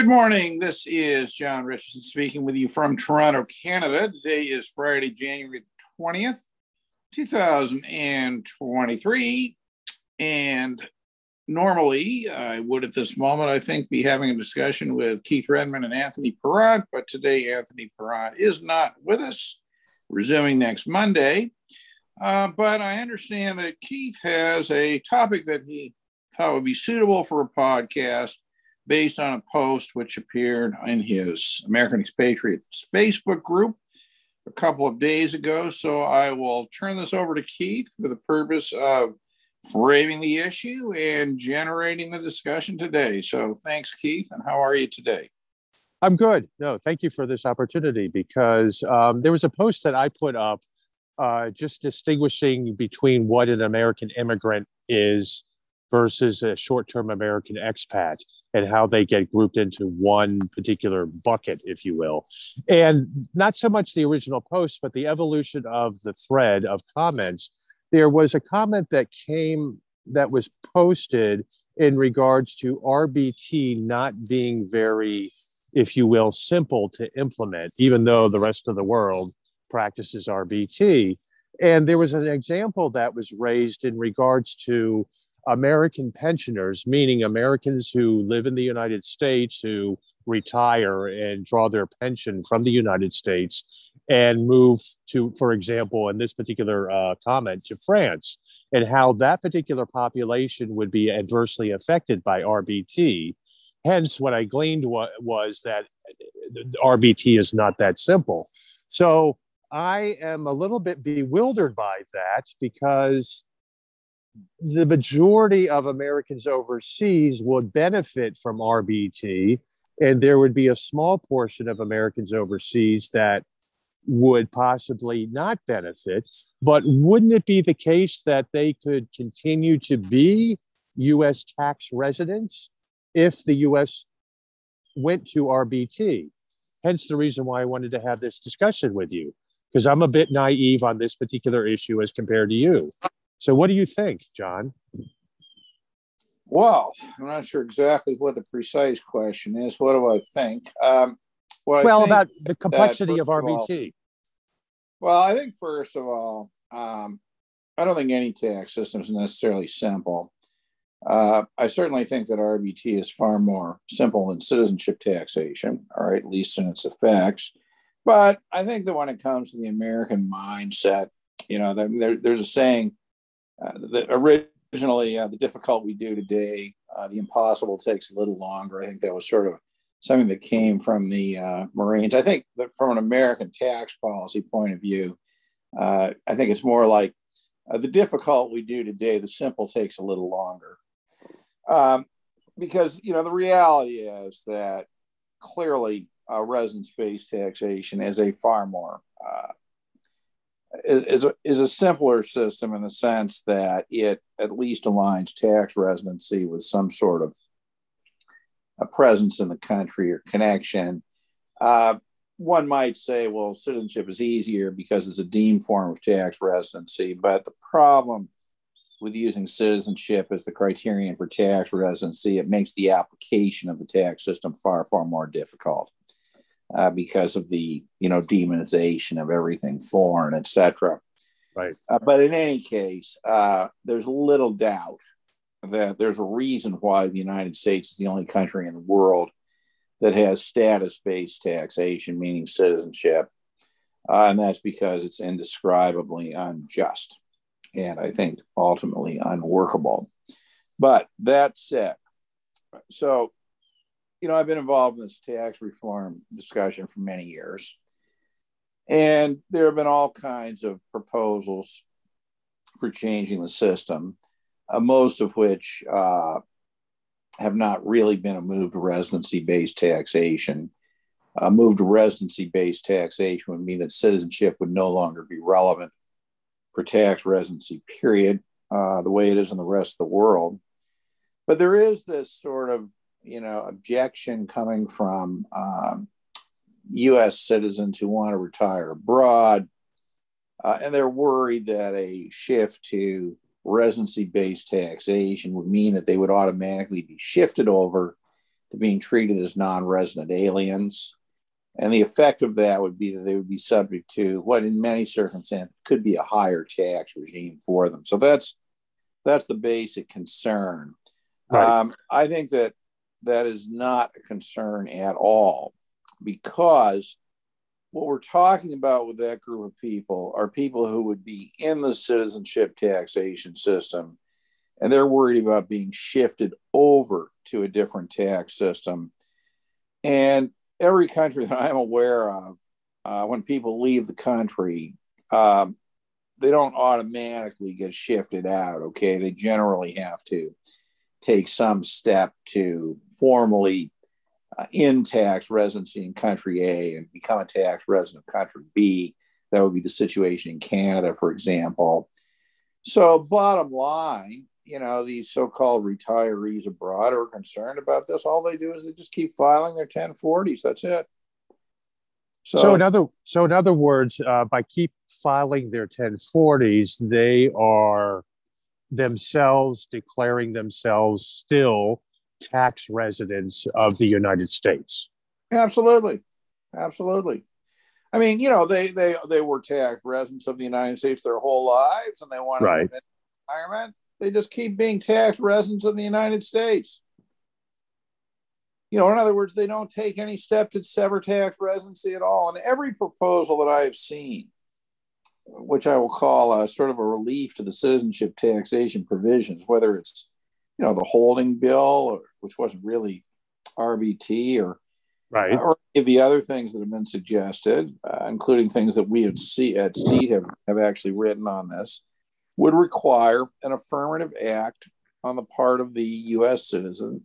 Good morning. This is John Richardson speaking with you from Toronto, Canada. Today is Friday, January 20th, 2023. And normally I would at this moment, I think, be having a discussion with Keith Redmond and Anthony Perrott, but today Anthony Perrott is not with us, resuming next Monday. Uh, but I understand that Keith has a topic that he thought would be suitable for a podcast based on a post which appeared in his American Expatriates Facebook group a couple of days ago. So I will turn this over to Keith for the purpose of framing the issue and generating the discussion today. So thanks, Keith. And how are you today? I'm good. No, thank you for this opportunity because um, there was a post that I put up uh, just distinguishing between what an American immigrant is versus a short term American expat and how they get grouped into one particular bucket, if you will. And not so much the original post, but the evolution of the thread of comments. There was a comment that came that was posted in regards to RBT not being very, if you will, simple to implement, even though the rest of the world practices RBT. And there was an example that was raised in regards to American pensioners, meaning Americans who live in the United States who retire and draw their pension from the United States and move to, for example, in this particular uh, comment, to France, and how that particular population would be adversely affected by RBT. Hence, what I gleaned wa- was that RBT is not that simple. So I am a little bit bewildered by that because the majority of Americans overseas would benefit from RBT, and there would be a small portion of Americans overseas that would possibly not benefit. But wouldn't it be the case that they could continue to be US tax residents if the US went to RBT? Hence the reason why I wanted to have this discussion with you, because I'm a bit naive on this particular issue as compared to you. So, what do you think, John? Well, I'm not sure exactly what the precise question is. What do I think? Um, well, think about the complexity of RBT. Of all, well, I think first of all, um, I don't think any tax system is necessarily simple. Uh, I certainly think that RBT is far more simple than citizenship taxation, or at least in its effects. But I think that when it comes to the American mindset, you know, there, there's a saying uh, the, originally uh, the difficult we do today, uh, the impossible takes a little longer. I think that was sort of something that came from the uh, Marines. I think that from an American tax policy point of view, uh, I think it's more like the difficult we do today, the simple takes a little longer. Um, because you know the reality is that clearly residence-based taxation is a far more is a, is a simpler system in the sense that it at least aligns tax residency with some sort of a presence in the country or connection. Uh, one might say, well, citizenship is easier because it's a deemed form of tax residency. But the problem with using citizenship as the criterion for tax residency, it makes the application of the tax system far, far more difficult uh, because of the you know demonization of everything foreign, etc. Right. Uh, but in any case, uh, there's little doubt that there's a reason why the United States is the only country in the world that has status-based taxation, meaning citizenship, uh, and that's because it's indescribably unjust, and I think ultimately unworkable. But that said, so you know, I've been involved in this tax reform discussion for many years. And there have been all kinds of proposals for changing the system, uh, most of which uh, have not really been a move to residency based taxation. A move to residency based taxation would mean that citizenship would no longer be relevant for tax residency, period, uh, the way it is in the rest of the world. But there is this sort of you know, objection coming from um, U.S. citizens who want to retire abroad, uh, and they're worried that a shift to residency-based taxation would mean that they would automatically be shifted over to being treated as non resident aliens. And the effect of that would be that they would be subject to what, in many circumstances, could be a higher tax regime for them. So that's that's the basic concern. Right. Um, I think that that is not a concern at all because what we're talking about with that group of people are people who would be in the citizenship taxation system and they're worried about being shifted over to a different tax system. And every country that I'm aware of, uh, when people leave the country, um, they don't automatically get shifted out. Okay, they generally have to take some step to formally uh, in tax residency in country A and become a tax resident of country B. That would be the situation in Canada, for example. So, bottom line, you know, these so-called retirees abroad are concerned about this. All they do is they just keep filing their 1040s. That's it. So, so in other so in other words, uh, by keep filing their 1040s, they are themselves declaring themselves still tax residents of the United States. Absolutely, absolutely. I mean, you know, they they they were tax residents of the United States their whole lives, and they want right. to retirement. They just keep being tax residents of the United States. You know, in other words, they don't take any step to sever tax residency at all. And every proposal that I have seen, which I will call a sort of a relief to the citizenship taxation provisions, whether it's you know the Holding bill, which wasn't really RBT, or right, or any of the other things that have been suggested, uh, including things that we at SEAT, at have, have actually written on this would require an affirmative act on the part of the U.S. citizen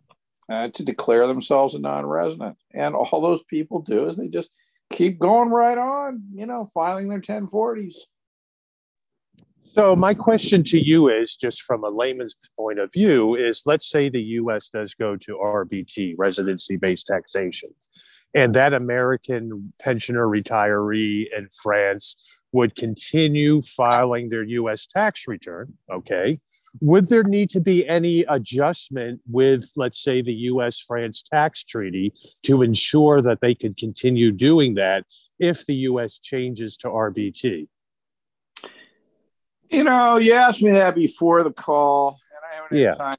uh, to declare themselves a non-resident. And all those people do is they just keep going right on, you know, filing their 1040s. So my question to you is just from a layman's point of view is let's say the US does go to RBT, residency based taxation, and that American pensioner retiree in France would continue filing their US tax return, okay, would there need to be any adjustment with, let's say, the US France tax treaty to ensure that they could continue doing that if the US changes to RBT? You know, you asked me that before the call, and I haven't yeah. had time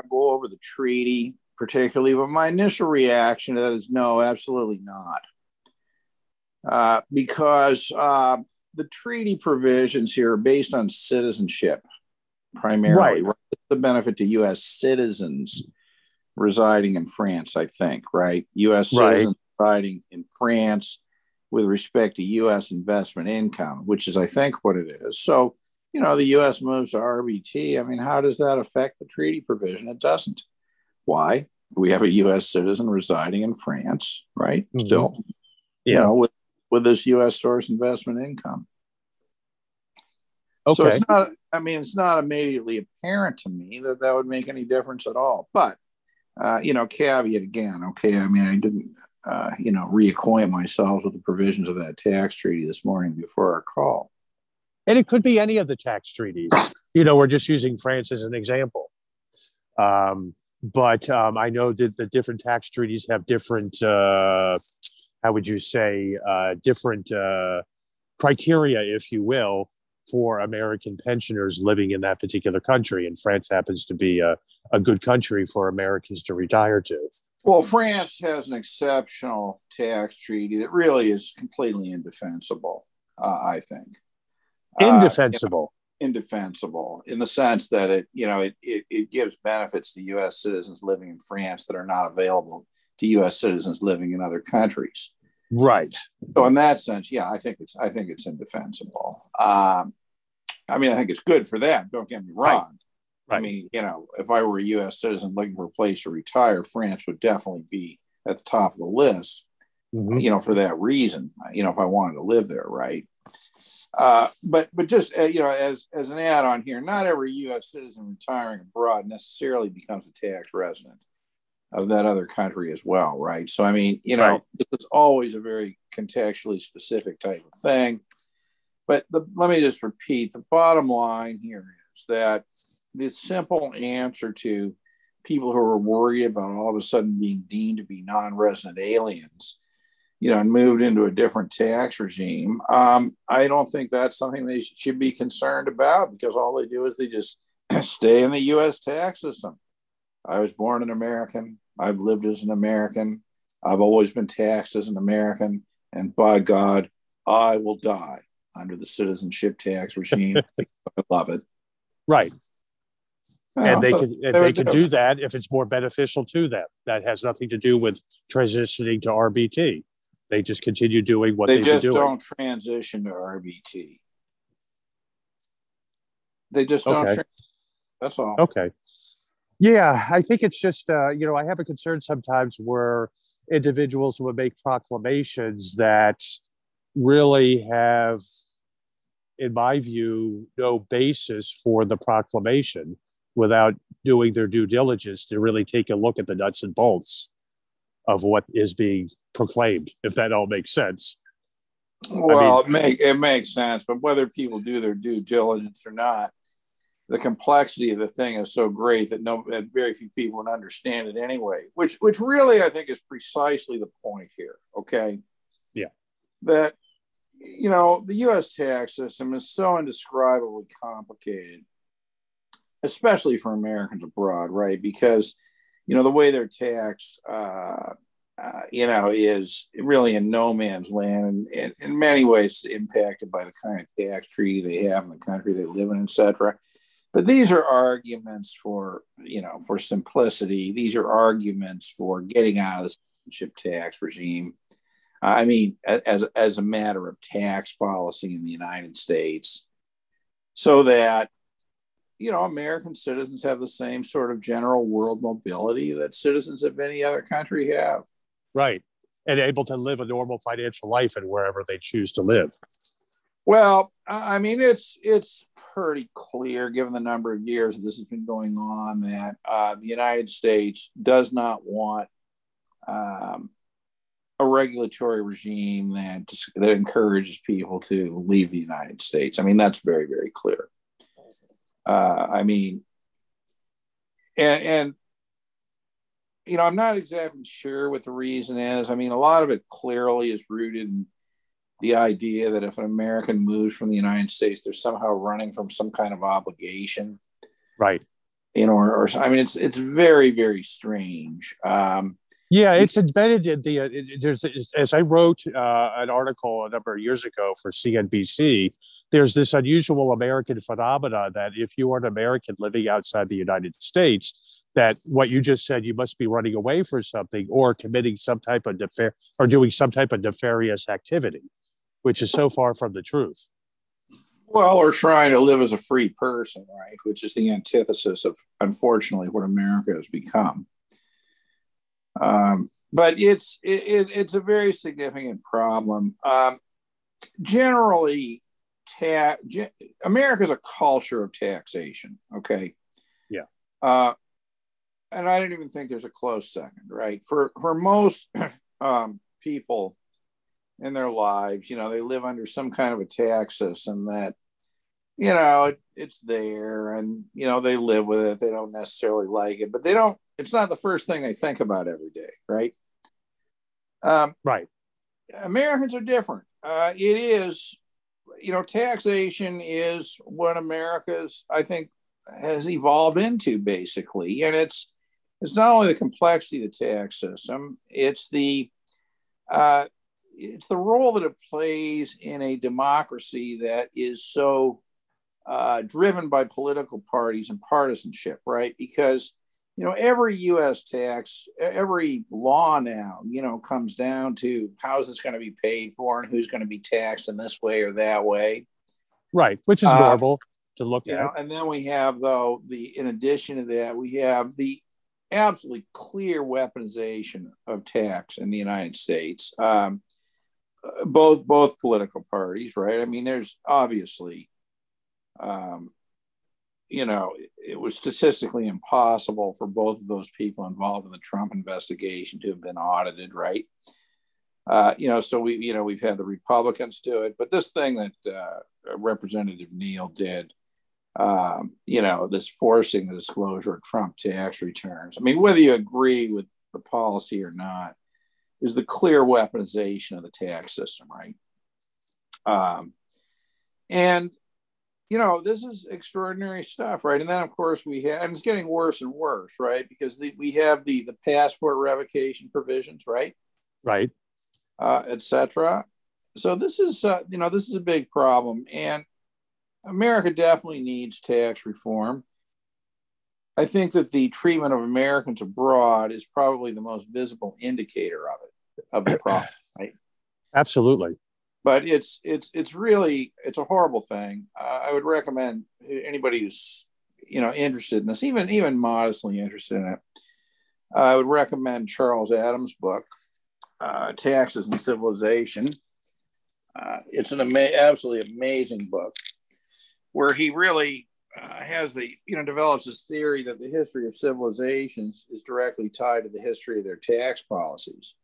to go over the treaty particularly, but my initial reaction to that is no, absolutely not. Uh, because uh, the treaty provisions here are based on citizenship primarily. Right. The benefit to U.S. citizens residing in France, I think, right? U.S. citizens right. residing in France with respect to U.S. investment income, which is, I think, what it is. So, you know, the U.S. moves to RBT. I mean, how does that affect the treaty provision? It doesn't. Why? We have a U.S. citizen residing in France, right? Mm-hmm. Still, yeah. you know, with with this U.S. source investment income. Okay. So it's not. I mean, it's not immediately apparent to me that that would make any difference at all. But uh, you know, caveat again. Okay, I mean, I didn't, uh, you know, reacquaint myself with the provisions of that tax treaty this morning before our call. And it could be any of the tax treaties. You know, we're just using France as an example. Um, but um, I know that the different tax treaties have different uh, how would you say, uh, different uh, criteria, if you will, for American pensioners living in that particular country. And France happens to be a, a good country for Americans to retire to. Well, France has an exceptional tax treaty that really is completely indefensible, uh, I think. Indefensible. Uh, indefensible in the sense that it, you know, it, it, it gives benefits to U.S. citizens living in France that are not available to U.S. citizens living in other countries. Right. So in that sense, yeah, I think it's I think it's indefensible. Um, I mean, I think it's good for them. Don't get me wrong. Right. I mean, you know, if I were a U.S. citizen looking for a place to retire, France would definitely be at the top of the list. Mm-hmm. You know, for that reason. You know, if I wanted to live there, right? Uh, but but just uh, you know, as as an add-on here, not every U.S. citizen retiring abroad necessarily becomes a tax resident of that other country as well, right? So, I mean, you know, right. this is always a very contextually specific type of thing. But the, let me just repeat the bottom line here is that the simple answer to people who are worried about all of a sudden being deemed to be non-resident aliens, you know, and moved into a different tax regime. Um, I don't think that's something they should be concerned about because all they do is they just stay in the U.S. tax system. I was born an American. I've lived as an American. I've always been taxed as an American. And by God, I will die under the citizenship tax regime. I love it. Right. and they so can if they can do. do that if it's more beneficial to them. That has nothing to do with transitioning to RBT. They just continue doing what they they just don't transition to RBT. They just don't. Okay. Tra- that's all. Okay. Yeah, I think it's just uh, you know I have a concern sometimes where individuals would make proclamations that really have, in my view, no basis for the proclamation without doing their due diligence to really take a look at the nuts and bolts of what is being proclaimed, if that all makes sense. Well, I mean, it, make, it makes sense, but whether people do their due diligence or not, the complexity of the thing is so great that no that very few people would understand it anyway which which really i think is precisely the point here okay? Yeah. That you know the us tax system is so indescribably complicated especially for americans abroad right? Because you know the way they're taxed uh, uh, you know is really in no man's land and, and in many ways impacted by the kind of tax treaty they have in the country they live in etc but these are arguments for you know for simplicity. These are arguments for getting out of the citizenship tax regime. I mean as, as a matter of tax policy in the united states. So that you know american citizens have the same sort of general world mobility that citizens of any other country have right and able to live a normal financial life and wherever they choose to live well i mean it's it's pretty clear, given the number of years that this has been going on, that uh, the United States does not want um, a regulatory regime that, that encourages people to leave the United States. I mean, that's very, very clear. Uh, I mean, and, and you know, I'm not exactly sure what the reason is. I mean, a lot of it clearly is rooted in the idea that if an American moves from the United States, they're somehow running from some kind of obligation. Right. You know, or, or I mean, it's it's very very strange. Um, yeah, it's embedded in the. Uh, there's as I wrote uh, an article a number of years ago for CNBC. There's this unusual American phenomena that if you are an American living outside the United States, that what you just said, you must be running away for something or committing some type of nefar- or doing some type of nefarious activity which is so far from the truth. Well, or trying to live as a free person, right? Which is the antithesis of, unfortunately, what America has become. Um, but it's it, it's a very significant problem. Um, generally, America is a culture of taxation. Okay. Yeah. Uh, and I don't even think there's a close second, right? For for most um, people, in their lives. You know, they live under some kind of a tax system that, you know, it, it's there and, you know, they live with it. They don't necessarily like it, but they don't, it's not the first thing they think about every day, right? Um, right. Americans are different. Uh, it is, you know, taxation is what America's, I think, has evolved into basically. And it's, it's not only the complexity of the tax system, it's the, uh, it's the role that it plays in a democracy that is so uh, driven by political parties and partisanship, right? Because you know every U.S. tax, every law now, you know, comes down to how is this going to be paid for and who's going to be taxed in this way or that way. Right, which is horrible uh, to look at. Know, and then we have, though, the in addition to that, we have the absolutely clear weaponization of tax in the United States. Um, both both political parties, right? I mean, there's obviously, um, you know, it, was statistically impossible for both of those people involved in the Trump investigation to have been audited, right? Uh, you know, so we, you know, we've had the Republicans do it, but this thing that uh, Representative Neal did um, you know, this forcing the disclosure of Trump tax returns. I mean, whether you agree with the policy or not, is the clear weaponization of the tax system, right? Um, and you know, this is extraordinary stuff, right? And then, of course, we have, and it's getting worse and worse, right? Because the, we have the the passport revocation provisions, right? Right. Uh, Etc. So this is, uh, you know, this is a big problem, and America definitely needs tax reform. I think that the treatment of Americans abroad is probably the most visible indicator of it, of the problem, right? Absolutely. But it's it's it's really it's a horrible thing. Uh, I would recommend anybody who's you know interested in this, even even modestly interested in it. I would recommend Charles Adams' book, uh, "Taxes and Civilization." Uh, it's an ama- absolutely amazing book where he really uh, has the you know develops this theory that the history of civilizations is directly tied to the history of their tax policies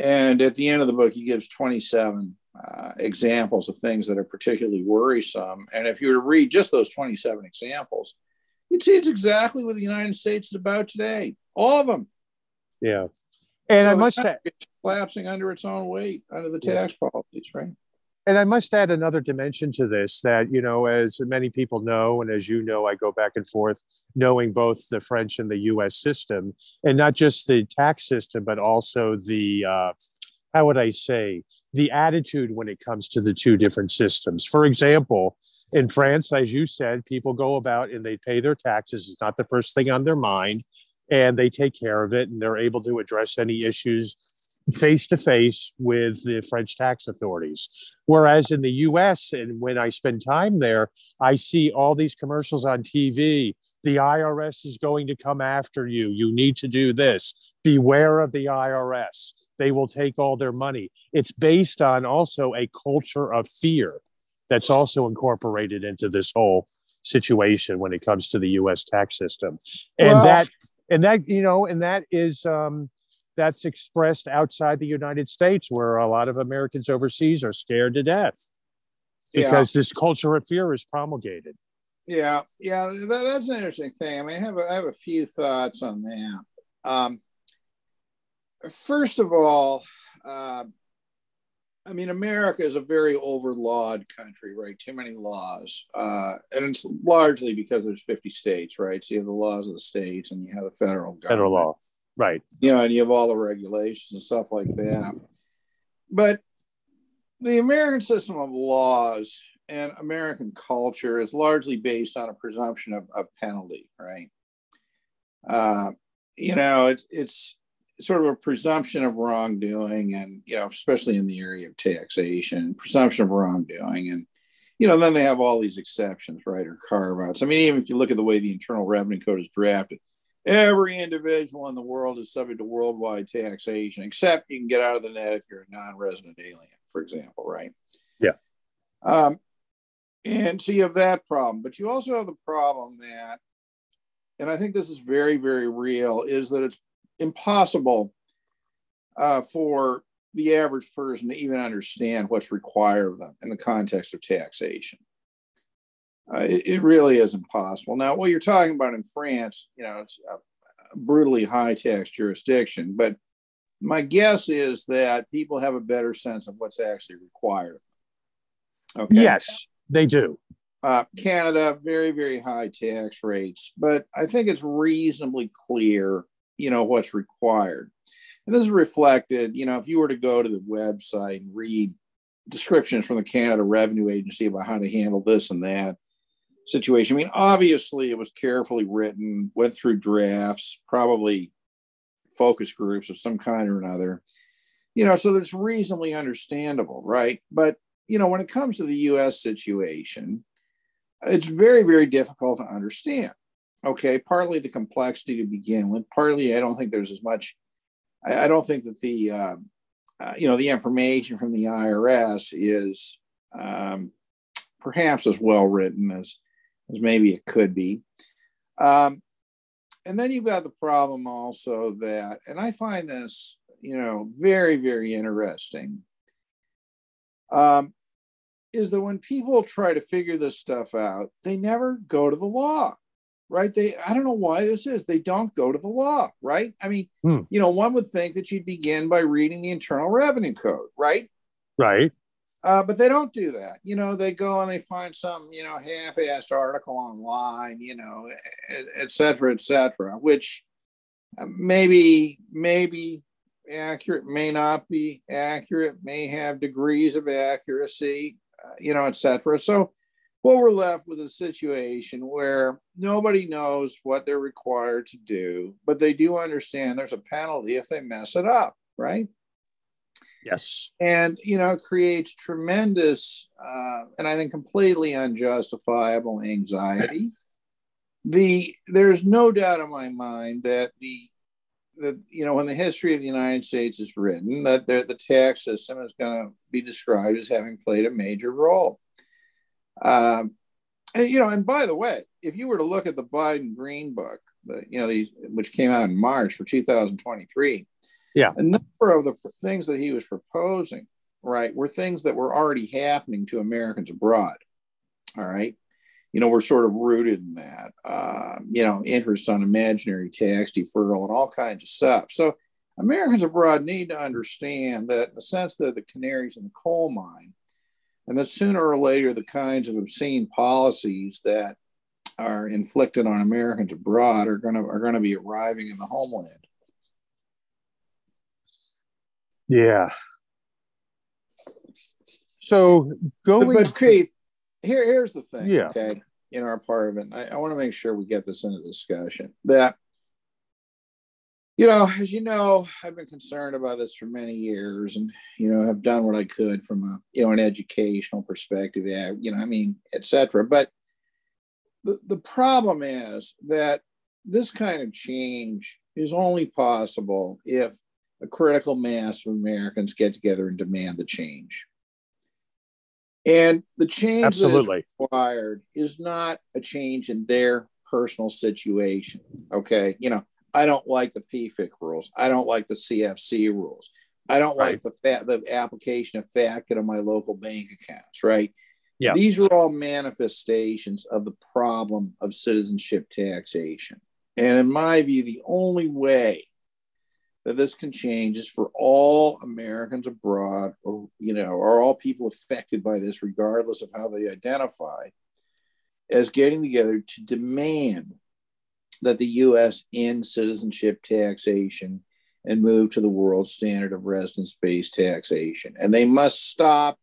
and at the end of the book he gives 27 uh, examples of things that are particularly worrisome. And if you were to read just those 27 examples you'd see it's exactly what the united states is about today. All of them. Yeah. And so i must say collapsing under its own weight under the tax yeah. policies right and I must add another dimension to this that, you know, as many people know, and as you know, I go back and forth knowing both the French and the US system, and not just the tax system, but also the, uh, how would I say, the attitude when it comes to the two different systems. For example, in France, as you said, people go about and they pay their taxes. It's not the first thing on their mind and they take care of it and they're able to address any issues face to face with the French tax authorities. Whereas in the US, and when I spend time there, I see all these commercials on TV. The IRS is going to come after you. You need to do this. Beware of the IRS. They will take all their money. It's based on also a culture of fear that's also incorporated into this whole situation when it comes to the US tax system. And well, that, and that, you know, and that is, um, that's expressed outside the United States, where a lot of Americans overseas are scared to death because yeah. this culture of fear is promulgated. Yeah, yeah, that, that's an interesting thing. I mean, I have a, I have a few thoughts on that. Um, first of all, uh, I mean, America is a very overlawed country, right? Too many laws. Uh, and it's largely because there's 50 states, right? So you have the laws of the states and you have the federal government. Federal law. Right. You know, and you have all the regulations and stuff like that. But the American system of laws and American culture is largely based on a presumption of, of penalty, right? Uh, you know, it's it's sort of a presumption of wrongdoing, and you know, especially in the area of taxation, presumption of wrongdoing, and you know, then they have all these exceptions, right, or carve outs. I mean, even if you look at the way the Internal Revenue Code is drafted, every individual in the world is subject to worldwide taxation, except you can get out of the net if you're a non-resident alien, for example, right? Yeah. Um, and so you have that problem, but you also have the problem that, and I think this is very, very real, is that it's impossible uh, for the average person to even understand what's required of them in the context of taxation. Uh, it, it, really is impossible. Now, what you're talking about in France, you know, it's a, a brutally high tax jurisdiction, but my guess is that people have a better sense of what's actually required. Okay. Yes, they do. Uh, Canada, very, very high tax rates, but I think it's reasonably clear, you know, what's required. And this is reflected, you know, if you were to go to the website and read descriptions from the Canada Revenue Agency about how to handle this and that, situation. I mean, obviously, it was carefully written, went through drafts, probably focus groups of some kind or another, you know, so that's reasonably understandable, right? But, you know, when it comes to the US situation, it's very, very difficult to understand. Okay, partly the complexity to begin with, partly I don't think there's as much, I, I don't think that the, uh, uh, you know, the information from the IRS is um, perhaps as well written as as maybe it could be. Um, and then you've got the problem also that, and I find this, you know, very, very interesting. Um, is that when people try to figure this stuff out, they never go to the law, right? They, I don't know why this is. They don't go to the law, right? I mean, hmm. you know, one would think that you'd begin by reading the Internal Revenue Code, right? Right. Uh, but they don't do that. You know, they go and they find some, you know, half-assed article online, you know, et, et cetera, et cetera, which uh, maybe, maybe accurate, may not be accurate, may have degrees of accuracy, uh, you know, et cetera. So what we're left with is a situation where nobody knows what they're required to do, but they do understand there's a penalty if they mess it up, right? Yes. And, you know, creates tremendous uh, and I think completely unjustifiable anxiety. The there's no doubt in my mind that the that you know when the history of the United States is written that the, the tax system is going to be described as having played a major role. Um, and you know, and by the way, if you were to look at the Biden Green Book, the, you know, these which came out in March for 2023, yeah. A number of the things that he was proposing, right, were things that were already happening to Americans abroad. All right. You know, we're sort of rooted in that, uh, you know, interest on imaginary tax deferral and all kinds of stuff. So Americans abroad need to understand that in a sense that the canaries in the coal mine, and that sooner or later the kinds of obscene policies that are inflicted on Americans abroad are going to are going to be arriving in the homeland. Yeah. So going, but Keith, here here's the thing. Yeah. Okay. In our part of it, I, I want to make sure we get this into discussion. That you know, as you know, I've been concerned about this for many years, and you know, I've done what I could from a you know an educational perspective. Yeah, you know, I mean, etc. But the the problem is that this kind of change is only possible if a critical mass of Americans get together and demand the change. And the change Absolutely. that is required is not a change in their personal situation. Okay. You know, I don't like the PFIC rules. I don't like the CFC rules. I don't right. like the fa- the application of FATCA to my local bank accounts, right? Yeah. These are all manifestations of the problem of citizenship taxation. And in my view, the only way that this can change is for all Americans abroad, or you know, are all people affected by this, regardless of how they identify, as getting together to demand that the U.S. end citizenship taxation and move to the world standard of residence-based taxation, and they must stop,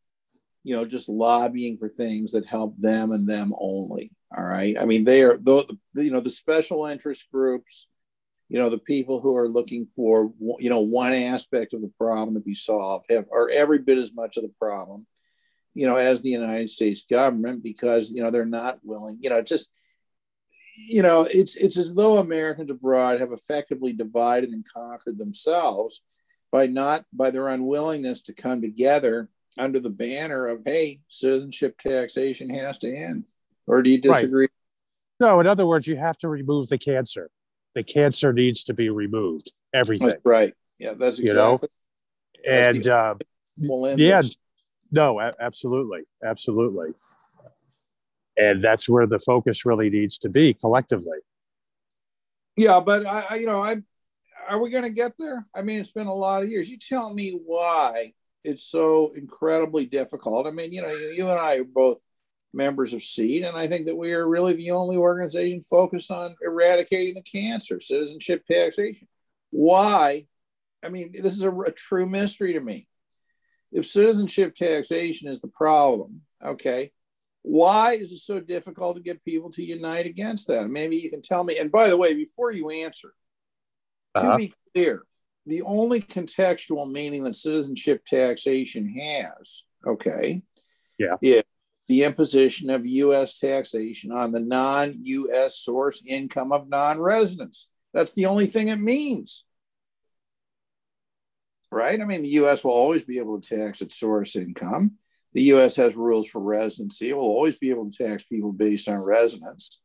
you know, just lobbying for things that help them and them only. All right, I mean, they are the you know the special interest groups you know the people who are looking for you know one aspect of the problem to be solved have, are every bit as much of the problem you know as the united states government because you know they're not willing you know just you know it's it's as though americans abroad have effectively divided and conquered themselves by not by their unwillingness to come together under the banner of hey citizenship taxation has to end. Or do you disagree? Right. no in other words you have to remove the cancer the cancer needs to be removed. Everything. That's right. Yeah, that's exactly. You know, and the, uh, yeah, no, absolutely, absolutely. And that's where the focus really needs to be collectively. Yeah, but I, I you know, I are we going to get there? I mean, it's been a lot of years. You tell me why it's so incredibly difficult. I mean, you know, you, you and I are both members of SEAT. And I think that we are really the only organization focused on eradicating the cancer, citizenship taxation. Why? I mean, this is a, a true mystery to me. If citizenship taxation is the problem, okay, why is it so difficult to get people to unite against that? Maybe you can tell me. And by the way, before you answer, uh-huh. to be clear, the only contextual meaning that citizenship taxation has, okay, yeah, is the imposition of U.S. taxation on the non U.S. source income of non residents. That's the only thing it means. Right? I mean, the U.S. will always be able to tax its source income. The U.S. has rules for residency. It will always be able to tax people based on residence.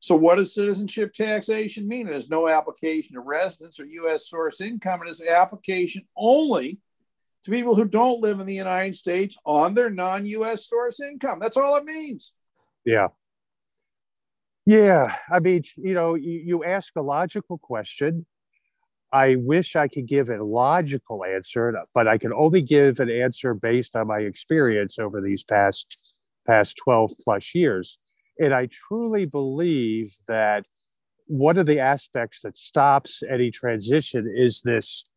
So, what does citizenship taxation mean? There's no application of residence or U.S. source income. It is application only to people who don't live in the United States on their non US source income. That's all it means. Yeah. Yeah. I mean, you know, you, you ask a logical question. I wish I could give a logical answer, but I can only give an answer based on my experience over these past past 12 plus years. And I truly believe that one of the aspects that stops any transition is this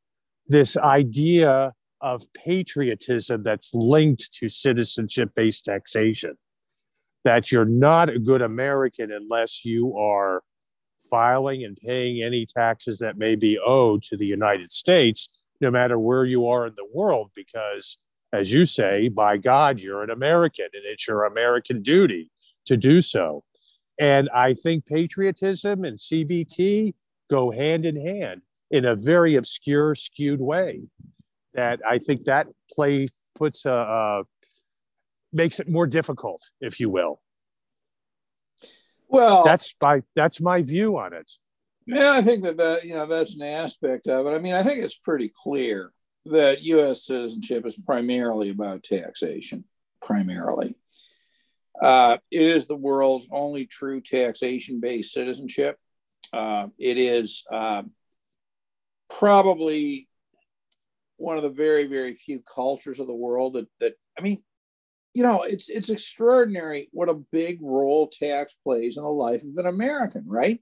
this idea of patriotism that's linked to citizenship based taxation. That you're not a good American unless you are filing and paying any taxes that may be owed to the United States, no matter where you are in the world, because as you say, by God, you're an American and it's your American duty to do so. And I think patriotism and CBT go hand in hand in a very obscure, skewed way that I think that play puts a, a makes it more difficult, if you will. Well, that's my that's my view on it. Yeah, I think that that you know that's an aspect of it. I mean, I think it's pretty clear that U.S. citizenship is primarily about taxation. Primarily, uh, it is the world's only true taxation-based citizenship. Uh, it is uh, probably one of the very very few cultures of the world that that I mean, you know, it's it's extraordinary what a big role tax plays in the life of an American, right?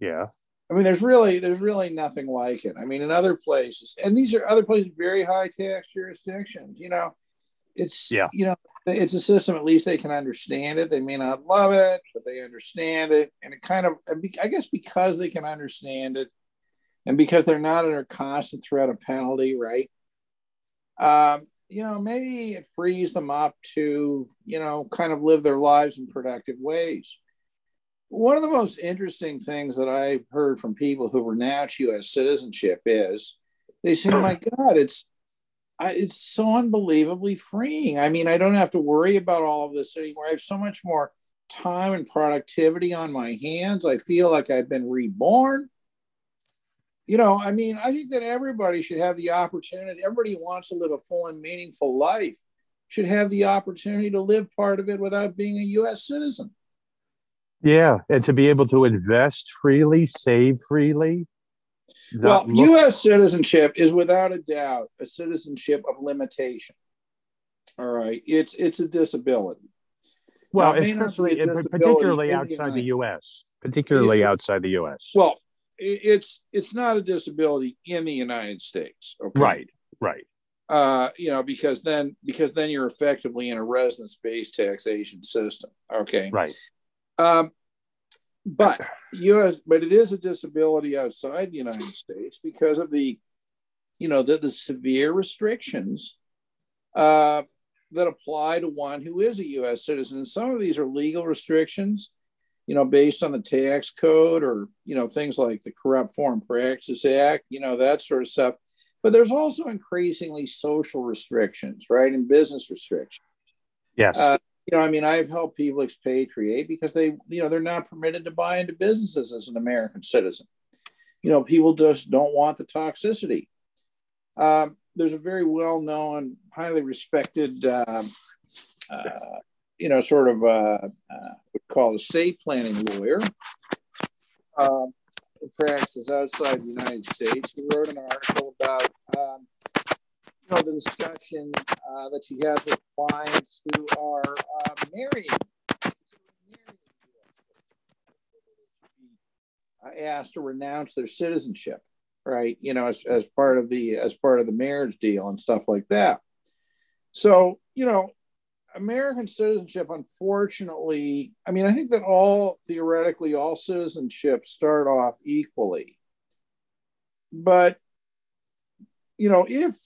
Yeah. I mean, there's really there's really nothing like it. I mean, in other places, and these are other places very high tax jurisdictions. You know, it's yeah. you know it's a system at least they can understand it. They may not love it, but they understand it, and it kind of I guess because they can understand it, and because they're not under constant threat of penalty, right? Um, you know, maybe it frees them up to, you know, kind of live their lives in productive ways. One of the most interesting things that I've heard from people who renounce U.S. citizenship is they say, "My God, it's I, it's so unbelievably freeing. I mean, I don't have to worry about all of this anymore. I have so much more time and productivity on my hands. I feel like I've been reborn you know, I mean, I think that everybody should have the opportunity. Everybody who wants to live a full and meaningful life should have the opportunity to live part of it without being a U.S. citizen. Yeah, and to be able to invest freely, save freely. Well, look- U.S. citizenship is without a doubt a citizenship of limitation. All right, it's it's a disability. Well, now, especially particularly outside the U.S. Particularly outside the U.S. Well, it's it's not a disability in the United States. Okay? Right, right. Uh, you know, because then because then you're effectively in a residence-based taxation system. Okay. Right. Um, but U.S. but it is a disability outside the United States because of the, you know, the, the severe restrictions uh, that apply to one who is a U.S. citizen. And some of these are legal restrictions you know, based on the tax code or, you know, things like the Corrupt Foreign Practices Act, you know, that sort of stuff. But there's also increasingly social restrictions, right? And business restrictions. Yes. Uh, you know, I mean, I've helped people expatriate because they, you know, they're not permitted to buy into businesses as an American citizen. You know, people just don't want the toxicity. Um, there's a very well known, highly respected uh, uh, you know, sort of uh, uh, what call a planning lawyer. Uh, who practices outside the United States. He wrote an article about, um, you know, the discussion uh, that she has with clients who are uh, asked to renounce their citizenship right you know as, as part of the as part of the marriage deal and stuff like that so you know American citizenship, unfortunately, I mean, I think that all theoretically all citizenships start off equally. But you know, if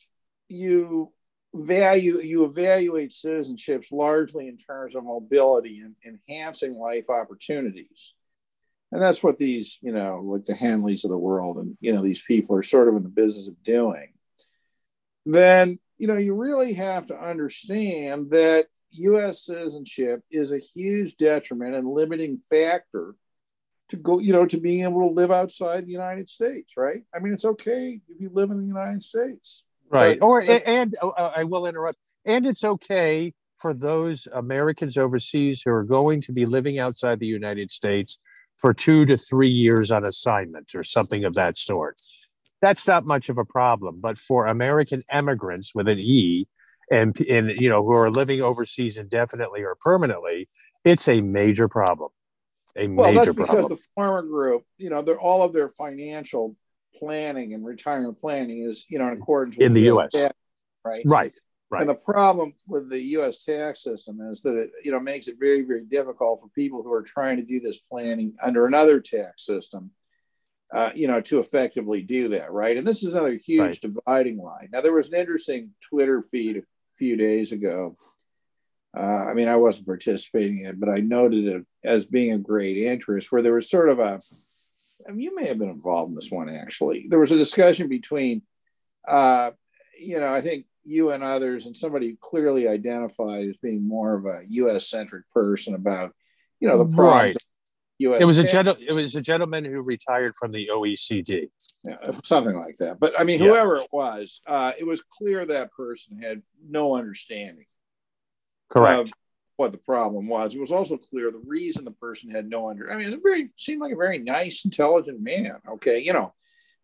you value you evaluate citizenships largely in terms of mobility and enhancing life opportunities. And that's what these, you know, like the Henleys of the world and you know, these people are sort of in the business of doing. Then you know, you really have to understand that U.S. citizenship is a huge detriment and limiting factor to go, you know, to being able to live outside the United States, right? I mean, it's okay if you live in the United States, Right. But, or and, and uh, I will interrupt. And it's okay for those Americans overseas who are going to be living outside the United States for two to three years on assignment or something of that sort. That's not much of a problem. But for American emigrants with an E and, and you know who are living overseas indefinitely or permanently, it's a major problem. A well, major that's because problem. the farmer group, you know, they're all of their financial planning and retirement planning is, you know, in accordance with in the U.S. Tax, right? Right. Right. And the problem with the U.S. tax system is that it, you know, makes it very, very difficult for people who are trying to do this planning under another tax system, uh, you know, to effectively do that, right? And this is another huge right. dividing line. Now, there was an interesting Twitter feed a few days ago. Uh, I mean, I wasn't participating in it, but I noted it as being of great interest, where there was sort of a, I mean, you may have been involved in this one actually. There was a discussion between, uh, you know, I think you and others, and somebody clearly identified as being more of a U.S. centric person about, you know, the problems. Right. US it was a gen- it was a gentleman who retired from the OECD. Yeah, something like that. But I mean, yeah. whoever it was, uh, it was clear that person had no understanding. Correct. what the problem was. It was also clear the reason the person had no under. I mean, it very seemed like a very nice, intelligent man. Okay, you know,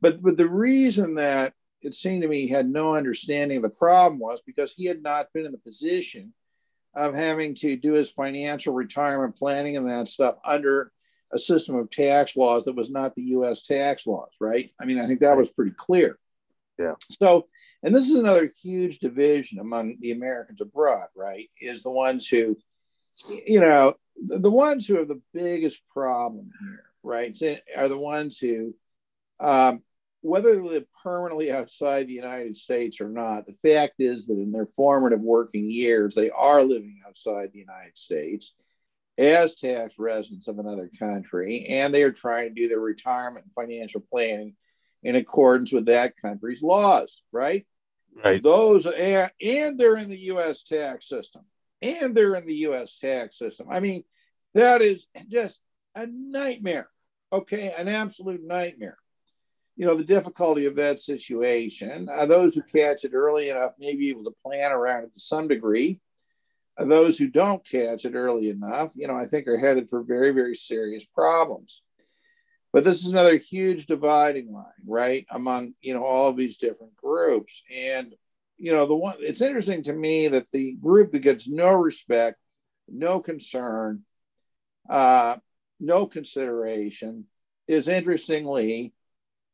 but but the reason that it seemed to me he had no understanding of the problem was because he had not been in the position of having to do his financial retirement planning and that stuff under a system of tax laws that was not the US tax laws, right? I mean, I think that was pretty clear. Yeah. So, and this is another huge division among the Americans abroad, right? Is the ones who, you know, the, the ones who have the biggest problem here, right, are the ones who um, whether they live permanently outside the United States or not, the fact is that in their formative working years, they are living outside the United States as tax residents of another country, and they are trying to do their retirement and financial planning in accordance with that country's laws, right? Right. Those and, and they're in the U.S. tax system, and they're in the U.S. tax system. I mean, that is just a nightmare. Okay, an absolute nightmare you know the difficulty of that situation uh, those who catch it early enough may be able to plan around it to some degree those who don't catch it early enough you know i think are headed for very very serious problems but this is another huge dividing line right among you know all of these different groups and you know the one it's interesting to me that the group that gets no respect no concern uh, no consideration is interestingly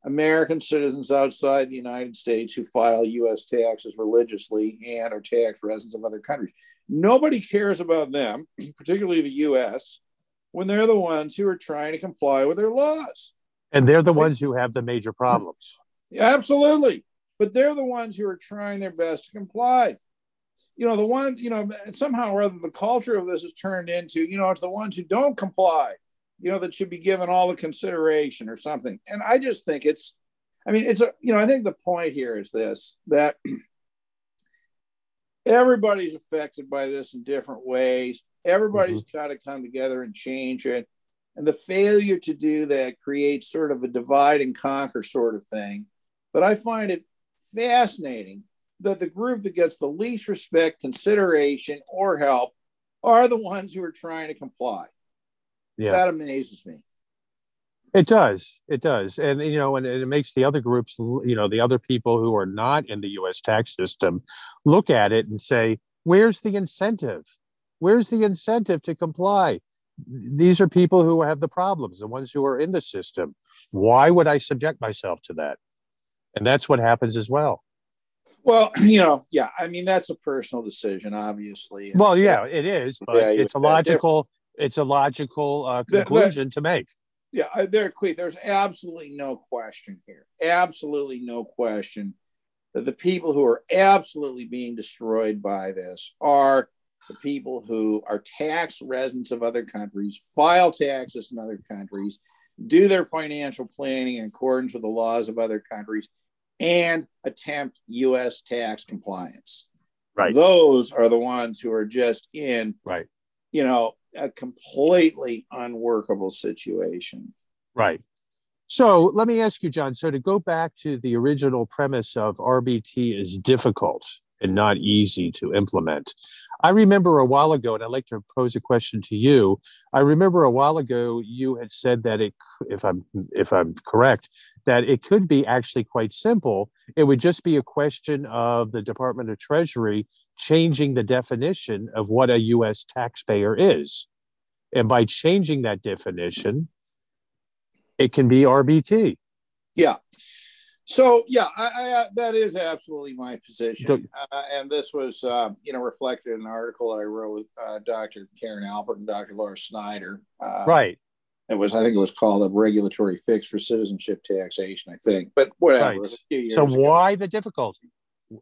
American citizens outside the United States who file US taxes religiously and are tax residents of other countries. Nobody cares about them, particularly the US, when they're the ones who are trying to comply with their laws. And they're the ones who have the major problems. Absolutely. But they're the ones who are trying their best to comply. You know, the one, you know, somehow or other, the culture of this has turned into, you know, it's the ones who don't comply you know, that should be given all the consideration or something. And I just think it's, I mean, it's a, you know, I think the point here is this that everybody's affected by this in different ways. Everybody's mm-hmm. got to come together and change it. And the failure to do that creates sort of a divide and conquer sort of thing. But I find it fascinating that the group that gets the least respect, consideration, or help are the ones who are trying to comply. Yeah. That amazes me. It does. It does. And, you know, and, and, it makes the other groups, you know, the other people who are not in the US tax system look at it and say, where's the incentive? Where's the incentive to comply? These are people who have the problems, the ones who are in the system. Why would I subject myself to that? And that's what happens as well. Well, you know, yeah, I mean, that's a personal decision, obviously. Well, yeah, it is, but yeah, it's a logical it's a logical uh, conclusion to make. Yeah, uh, there, There's absolutely no question here. Absolutely no question that the people who are absolutely being destroyed by this are the people who are tax residents of other countries, file taxes in other countries, do their financial planning in accordance with the laws of other countries, and attempt U.S. tax compliance. Right. Those are the ones who are just in, right. you know, a completely unworkable situation. Right. So let me ask you, John. So to go back to the original premise of RBT is difficult and not easy to implement. I remember a while ago, and I'd like to pose a question to you. I remember a while ago you had said that it, if I'm if I'm correct, that it could be actually quite simple. It would just be a question of the Department of Treasury changing the definition of what a U.S. taxpayer is, and by changing that definition, it can be RBT. Yeah. So yeah, I, I, that is absolutely my position, uh, and this was uh, you know reflected in an article that I wrote with uh, Dr. Karen Alpert and Dr. Laura Snyder. Uh, right. It was I think it was called a regulatory fix for citizenship taxation. I think, but whatever. Right. So why the difficulty?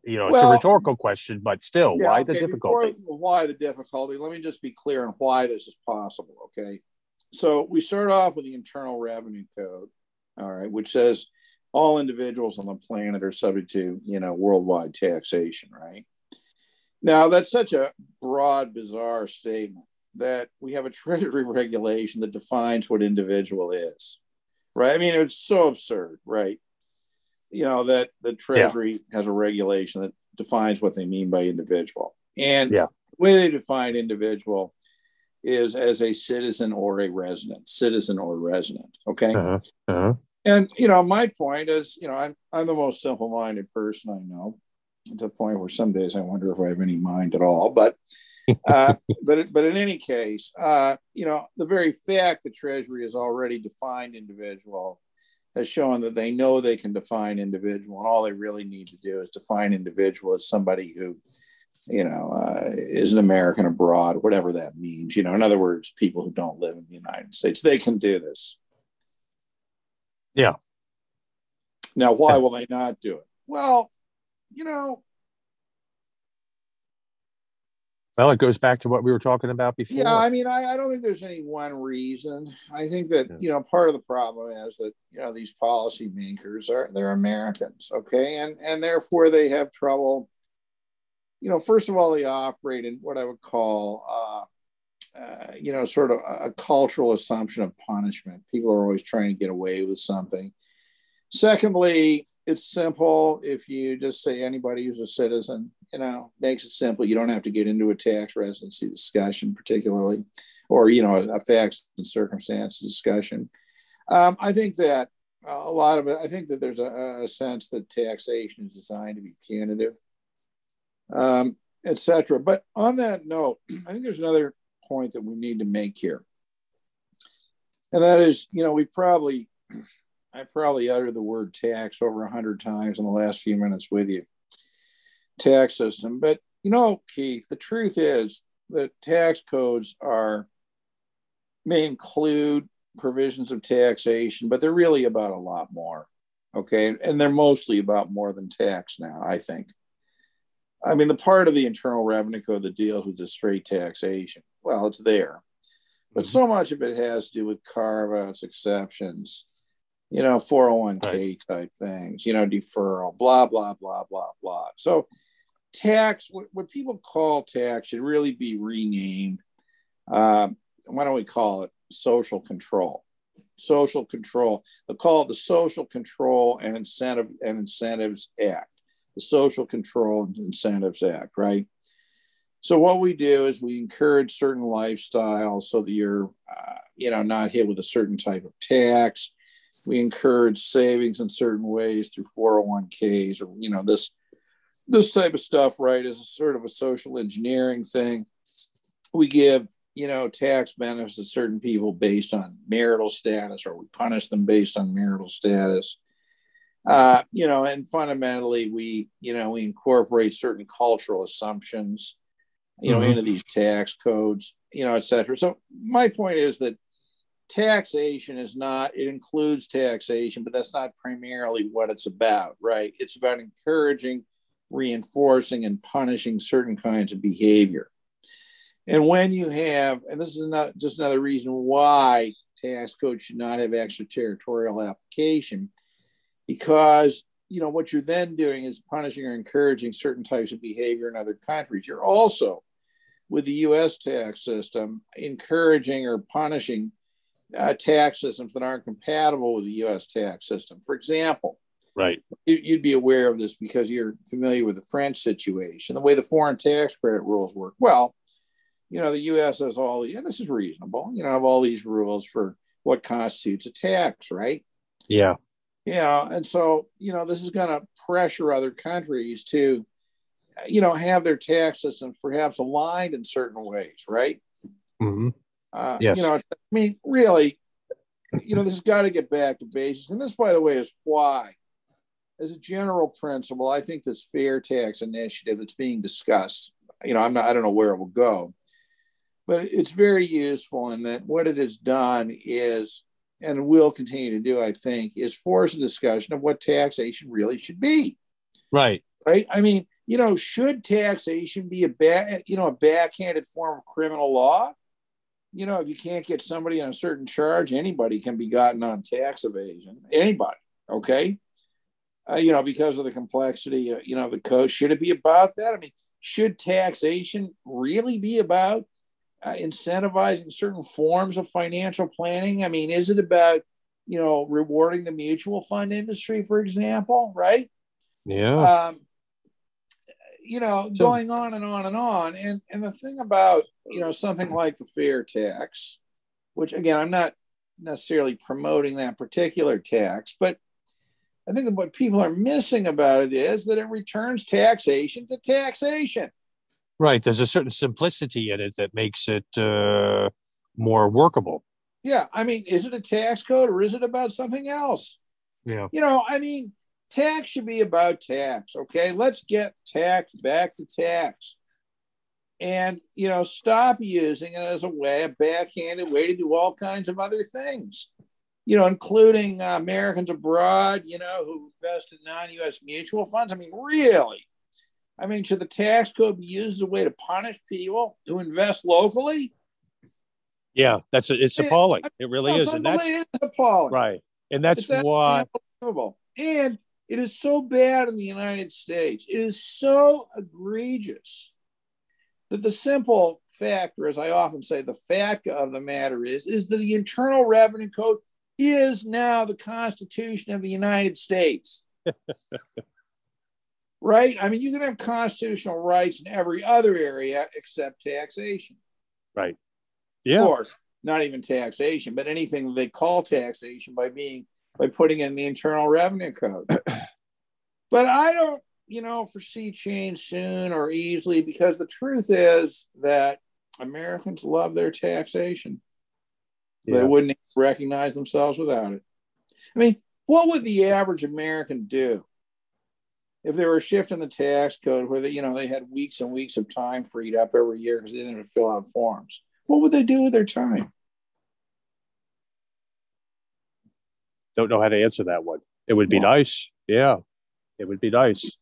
You know, it's a rhetorical question, but still, yeah, why okay, the difficulty? Before, why the difficulty? Let me just be clear on why this is possible. Okay, so we start off with the Internal Revenue Code, all right, which says all individuals on the planet are subject to, you know, worldwide taxation, right? Now, that's such a broad, bizarre statement that we have a treasury regulation that defines what individual is, right? I mean, it's so absurd, right? You know, that the treasury yeah. has a regulation that defines what they mean by individual. And yeah. the way they define individual is as a citizen or a resident, citizen or resident. Okay. Uh-huh. Uh-huh. And you know, my point is, you know, I'm I'm the most simple-minded person I know, to the point where some days I wonder if I have any mind at all. But uh, but but in any case, uh, you know, the very fact that Treasury has already defined individual has shown that they know they can define individual, and all they really need to do is define individual as somebody who, you know, uh, is an American abroad, whatever that means. You know, in other words, people who don't live in the United States, they can do this. Yeah. Now, why will they not do it? Well, you know. Well, it goes back to what we were talking about before. Yeah, I mean, I, I don't think there's any one reason. I think that yeah. you know part of the problem is that you know these policy makers are they're Americans, okay, and and therefore they have trouble. You know, first of all, they operate in what I would call uh, uh, you know, sort of a, a cultural assumption of punishment. People are always trying to get away with something. Secondly, it's simple. If you just say anybody who's a citizen, you know, makes it simple. You don't have to get into a tax residency discussion, particularly, or you know, a facts and circumstances discussion. Um, I think that a lot of it. I think that there's a, a sense that taxation is designed to be punitive, um, etc. But on that note, I think there's another point that we need to make here. And that is, you know, we probably, I probably uttered the word tax over a hundred times in the last few minutes with you. Tax system. But, you know, Keith, the truth is that tax codes are, may include provisions of taxation, but they're really about a lot more. Okay. And they're mostly about more than tax now, I think. I mean, the part of the Internal Revenue Code that deals with the straight taxation, well, it's there. But mm-hmm. so much of it has to do with carve outs, exceptions, you know, 401k right. type things, you know, deferral, blah, blah, blah, blah, blah. So, tax, what, what people call tax should really be renamed. Uh, why don't we call it social control? Social control. They'll call it the Social Control and Incentive and Incentives Act the Social Control and Incentives Act, right? So what we do is we encourage certain lifestyles so that you're, uh, you know, not hit with a certain type of tax. We encourage savings in certain ways through 401ks or, you know, this this type of stuff, right, is a sort of a social engineering thing. We give, you know, tax benefits to certain people based on marital status, or we punish them based on marital status. Uh, you know, and fundamentally, we, you know, we incorporate certain cultural assumptions, you know, mm-hmm. into these tax codes, you know, et cetera. So my point is that taxation is not, it includes taxation, but that's not primarily what it's about, right? It's about encouraging, reinforcing, and punishing certain kinds of behavior. And when you have, and this is not just another reason why tax code should not have extraterritorial application because you know what you're then doing is punishing or encouraging certain types of behavior in other countries you're also with the us tax system encouraging or punishing uh, tax systems that aren't compatible with the U.S. tax system. For example, right, you'd be aware of this because you're familiar with the French situation, the way the foreign tax credit rules work. Well, you know, the U.S. has all, and this is reasonable. You know, have all these rules for what constitutes a tax, right? Yeah. You know, and so you know, this is going to pressure other countries to, you know, have their tax systems perhaps aligned in certain ways, right? Mm-hmm. Uh, yes. You know, I mean, really, you know, this has got to get back to basics. And this, by the way, is why, as a general principle, I think this fair tax initiative that's being discussed, you know, I'm not, I don't know where it will go, but it's very useful in that what it has done is, and will continue to do, I think, is force a discussion of what taxation really should be. Right. Right. I mean, you know, should taxation be a back, you know, a backhanded form of criminal law? you know, if you can't get somebody on a certain charge, anybody can be gotten on tax evasion. Anybody, okay? Uh, you know, because of the complexity, uh, you know, the code. Should it be about that? I mean, should taxation really be about uh, incentivizing certain forms of financial planning? I mean, is it about, you know, rewarding the mutual fund industry, for example, right? Yeah. Um, you know, so, going on and on and on. And and the thing about you know something like the fair tax, which again I'm not necessarily promoting that particular tax, but I think what people are missing about it is that it returns taxation to taxation. Right. There's a certain simplicity in it that makes it uh, more workable. Yeah. I mean, is it a tax code or is it about something else? Yeah. You know, I mean, tax should be about tax. Okay. Let's get tax back to tax and you know stop using it as a way a backhanded way to do all kinds of other things you know including uh, americans abroad you know who invest in non-us mutual funds. I mean really? I mean should the tax code be used as a way to punish people who invest locally? Yeah that's a, it's appalling. It really no, is and that's it's appalling. Right and that's why and it is so bad in the united states. It is so egregious that the simple factor, as I often say, the fact of the matter is, is that the Internal Revenue Code is now the Constitution of the United States. right? I mean, you can have constitutional rights in every other area except taxation. Right. Yeah. Of course, not even taxation, but anything they call taxation by being by putting in the Internal Revenue Code. but I don't you know, foresee change soon or easily because the truth is that Americans love their taxation. Yeah. They wouldn't recognize themselves without it. I mean, what would the average American do if there were a shift in the tax code where they, you know, they had weeks and weeks of time freed up every year because they didn't have to fill out forms? What would they do with their time? Don't know how to answer that one. It would be nice. Yeah, it would be nice.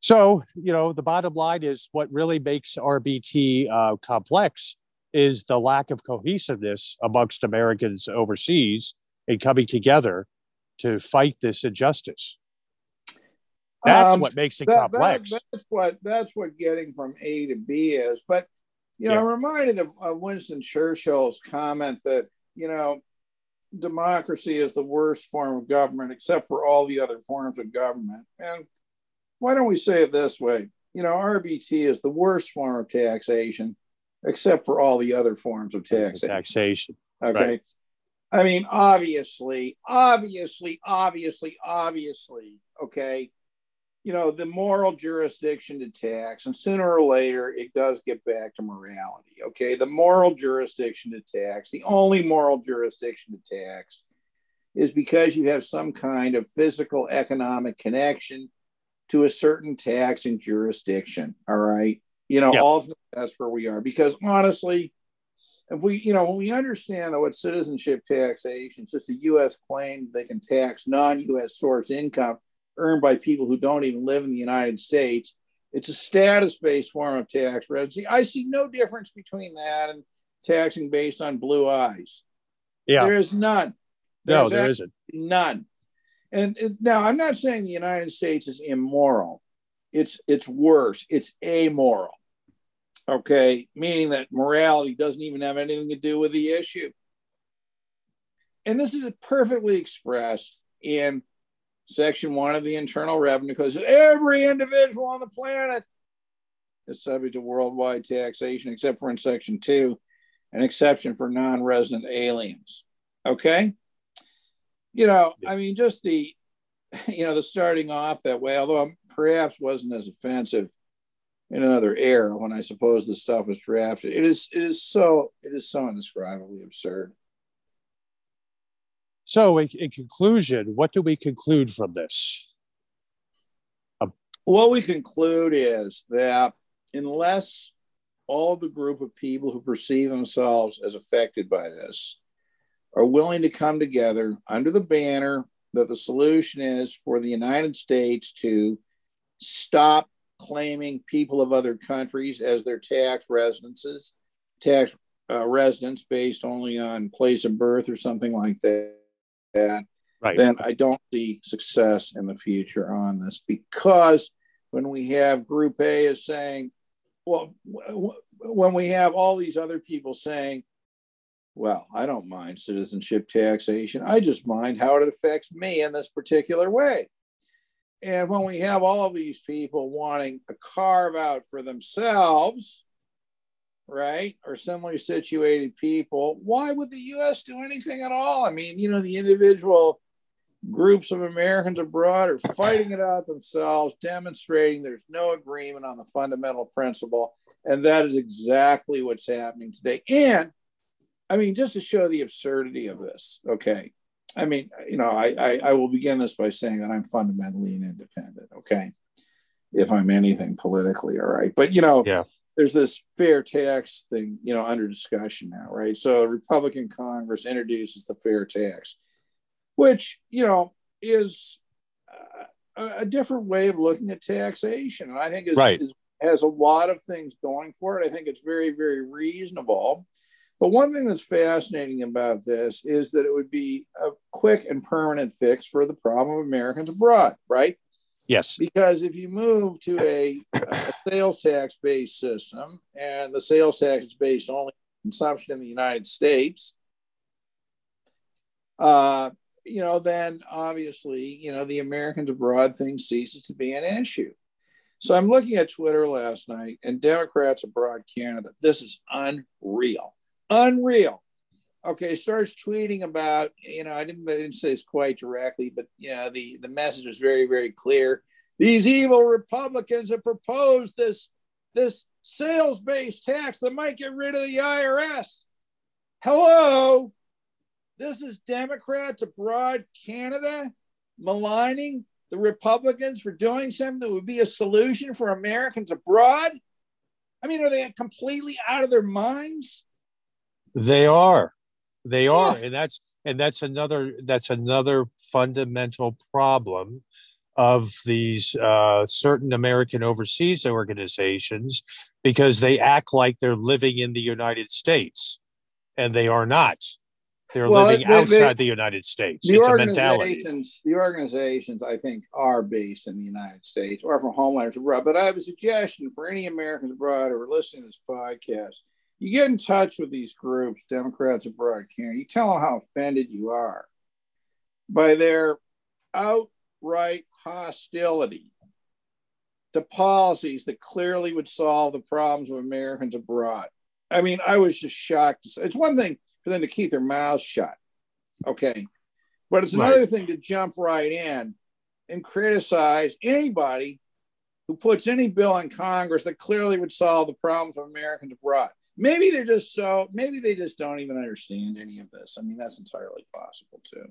So, you know, the bottom line is what really makes RBT uh, complex is the lack of cohesiveness amongst Americans overseas in coming together to fight this injustice. That's um, what makes it that, complex. That, that's what that's what getting from A to B is. But you know, yeah. I'm reminded of, of Winston Churchill's comment that you know democracy is the worst form of government except for all the other forms of government. And why don't we say it this way? You know, RBT is the worst form of taxation, except for all the other forms of taxation. Taxation. Okay. Right. I mean, obviously, obviously, obviously, obviously, okay. You know, the moral jurisdiction to tax, and sooner or later, it does get back to morality. Okay. The moral jurisdiction to tax, the only moral jurisdiction to tax is because you have some kind of physical economic connection to a certain taxing jurisdiction. All right. You know, yep. ultimately that's where we are. Because honestly, if we, you know, when we understand that what citizenship taxation is just a U.S. claim they can tax non-U.S. source income earned by people who don't even live in the United States, it's a status-based form of tax residency. I see no difference between that and taxing based on blue eyes. Yeah, there is none. There's no, there isn't none. And now I'm not saying the United States is immoral. It's it's worse. It's amoral. Okay, meaning that morality doesn't even have anything to do with the issue. and this is perfectly expressed in section one of the Internal Revenue Code. Every individual on the planet is subject to worldwide taxation, except for in section two, an exception for non resident aliens. Okay? You know, I mean, just the, you know, the starting off that way, although perhaps wasn't as offensive in another era when I suppose the stuff was drafted. It is, it is so, it is so indescribably absurd. So, in, in conclusion, what do we conclude from this? Um, what we conclude is that unless all the group of people who perceive themselves as affected by this are willing to come together under the banner that the solution is for the United States to stop claiming people of other countries as their tax residences, tax uh, residents based only on place of birth or something like that, right. then I don't see success in the future on this because when we have Group A is saying, well, when we have all these other people saying, well, I don't mind citizenship taxation. I just mind how it affects me in this particular way. And when we have all of these people wanting a carve out for themselves, right, or similarly situated people, why would the US do anything at all? I mean, you know, the individual groups of Americans abroad are fighting it out themselves, demonstrating there's no agreement on the fundamental principle. And that is exactly what's happening today. And I mean, just to show the absurdity of this, okay. I mean, you know, I, I, I will begin this by saying that I'm fundamentally an independent, okay. If I'm anything politically, all right. But you know, yeah. there's this fair tax thing, you know, under discussion now, right? So Republican Congress introduces the fair tax which you know is uh, a different way of looking at taxation, and I think is, right. is, has a lot of things going for it. I think it's very very reasonable. But one thing that's fascinating about this is that it would be a quick and permanent fix for the problem of Americans abroad, right? Yes. Because if you move to a, a sales tax based system and the sales tax is based only on consumption in the United States, uh, you know, then obviously, you know, the Americans abroad thing ceases to be an issue. So I'm looking at Twitter last night and Democrats abroad Canada. This is unreal. Unreal. Okay, starts tweeting about, you know, I didn't, I didn't say this quite directly, but you know, the, the message is very, very clear. These evil Republicans have proposed this, this sales-based tax that might get rid of the IRS. Hello, this is Democrats abroad Canada maligning the Republicans for doing something that would be a solution for Americans abroad. I mean, are they completely out of their minds? They are. They are. And that's and that's another that's another fundamental problem of these uh, certain American overseas organizations because they act like they're living in the United States and they are not. They're well, living they, outside they, the United States. The it's organizations, the organizations, I think, are based in the United States or from homelanders abroad. But I have a suggestion for any Americans abroad who are listening to this podcast. You get in touch with these groups, Democrats abroad, Karen. You tell them how offended you are by their outright hostility to policies that clearly would solve the problems of Americans abroad. I mean, I was just shocked. It's one thing for them to keep their mouths shut. Okay. But it's another right. thing to jump right in and criticize anybody who puts any bill in Congress that clearly would solve the problems of Americans abroad. Maybe they're just so, maybe they just don't even understand any of this. I mean, that's entirely possible too.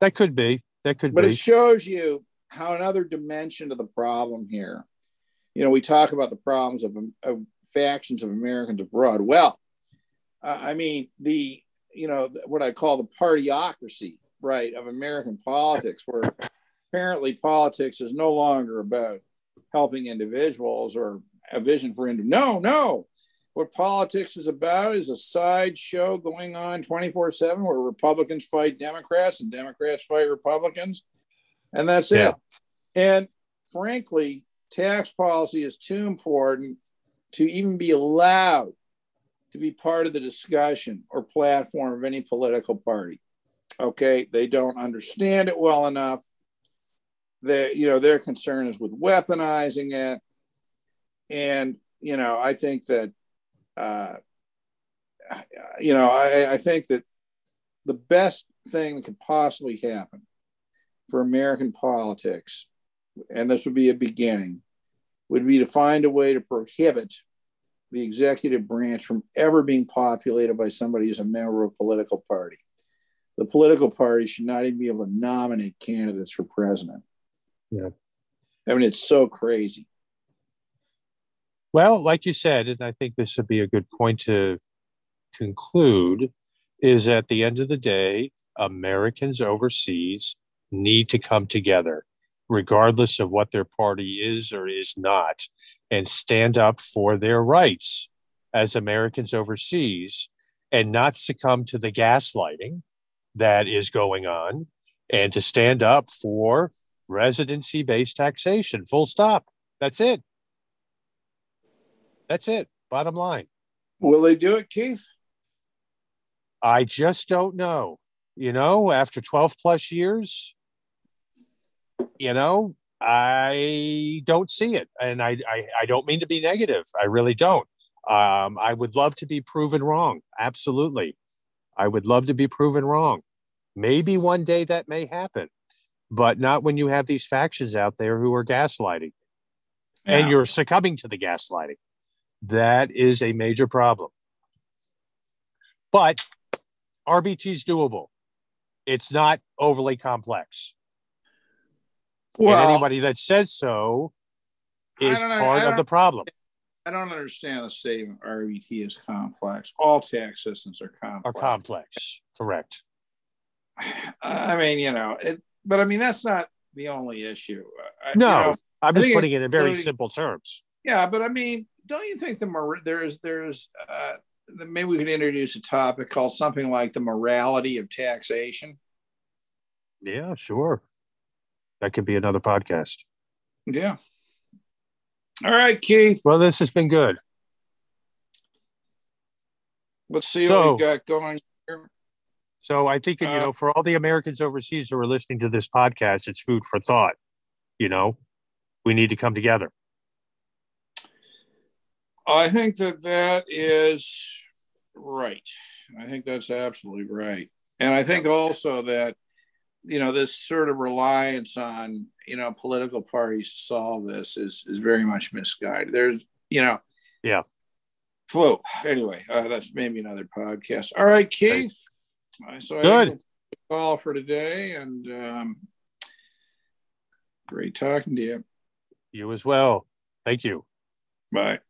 That could be. That could be. but be. it shows you how another dimension to the problem here. You know, we talk about the problems of, of factions of Americans abroad. Well, uh, I mean, the you know what I call the partyocracy, right, of American politics, where apparently politics is no longer about helping individuals or a vision for individuals. No, no. What politics is about is a side show going on 24 7 where Republicans fight Democrats and Democrats fight Republicans. And that's yeah. it. And frankly, tax policy is too important to even be allowed to be part of the discussion or platform of any political party. Okay, they don't understand it well enough. That you know their concern is with weaponizing it, and you know I think that uh, you know I, I think that the best thing that could possibly happen for American politics, and this would be a beginning, would be to find a way to prohibit the executive branch from ever being populated by somebody who's a member of a political party. The political party should not even be able to nominate candidates for president. Yeah. I mean, it's so crazy. Well, like you said, and I think this would be a good point to conclude, is at the end of the day, Americans overseas need to come together, regardless of what their party is or is not, and stand up for their rights as Americans overseas and not succumb to the gaslighting that is going on and to stand up for residency based taxation. Full stop. That's it. That's it. Bottom line. Will they do it, Keith? I just don't know. You know, after 12 plus years, you know, I don't see it. And I, I, I don't mean to be negative. I really don't. Um, I would love to be proven wrong. Absolutely. I would love to be proven wrong. Maybe one day that may happen, but not when you have these factions out there who are gaslighting yeah. and you're succumbing to the gaslighting. That is a major problem. But RBT is doable. It's not overly complex. Well, and anybody that says so is part of the problem. I don't understand the statement RBT is complex. All tax systems are complex. Are complex, correct. I mean, you know, it, but I mean, that's not the only issue. no, you know, I'm just putting it in very simple terms. Yeah, but I mean, don't you think the there's there's uh, maybe we could introduce a topic called something like the morality of taxation? Yeah, sure. That could be another podcast. Yeah. All right, Keith. Well, this has been good. Let's see so, what we've got going here. So I think, uh, you know, for all the Americans overseas who are listening to this podcast, it's food for thought. You know, we need to come together. I think that that is right. I think that's absolutely right. And I think also that you know this sort of reliance on you know political parties to solve this is is very much misguided. There's you know. Yeah. Flu anyway uh, that's maybe another podcast. All right keith. So good. call for today and um, great talking to you. You as well. Thank you. Bye